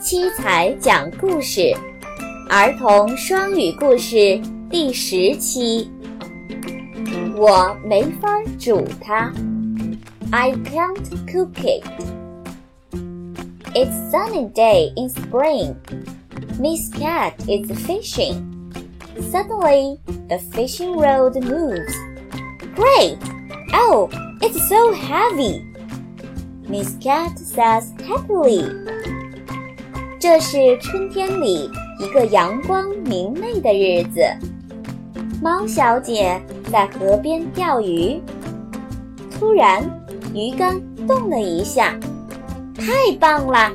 七彩讲故事，儿童双语故事第十期。我没法煮它。I can't cook it. It's sunny day in spring. Miss Cat is fishing. Suddenly, the fishing rod moves. Great! Oh, it's so heavy. Miss Cat says happily. 这是春天里一个阳光明媚的日子。猫小姐在河边钓鱼，突然鱼竿动了一下，太棒了！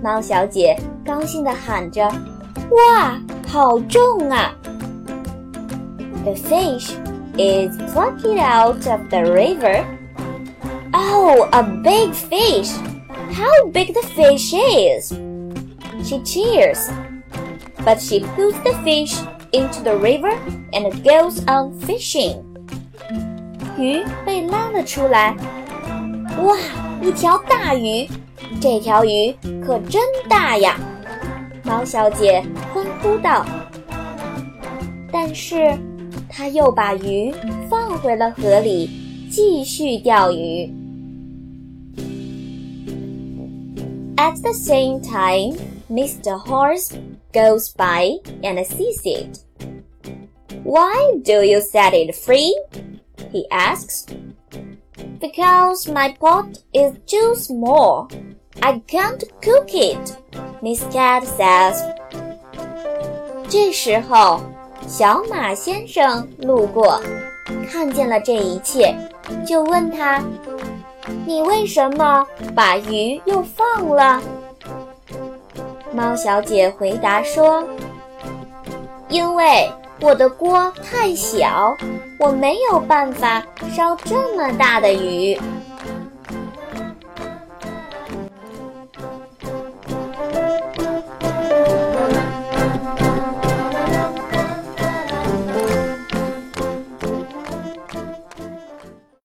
猫小姐高兴地喊着：“哇，好重啊！” The fish is plucked out of the river. Oh, a big fish! How big the fish is! She cheers, but she puts the fish into the river and goes on fishing. 鱼被拉了出来，哇，一条大鱼！这条鱼可真大呀！猫小姐欢呼道。但是， 她又把鱼放回了河里，继续钓鱼。At the same time, Mr. Horse goes by and sees it. Why do you set it free? he asks. Because my pot is too small. I can't cook it, Miss Cat says. 这时候， 小马先生路过，看见了这一切，就问他：“你为什么把鱼又放了？”猫小姐回答说：“因为我的锅太小，我没有办法烧这么大的鱼。”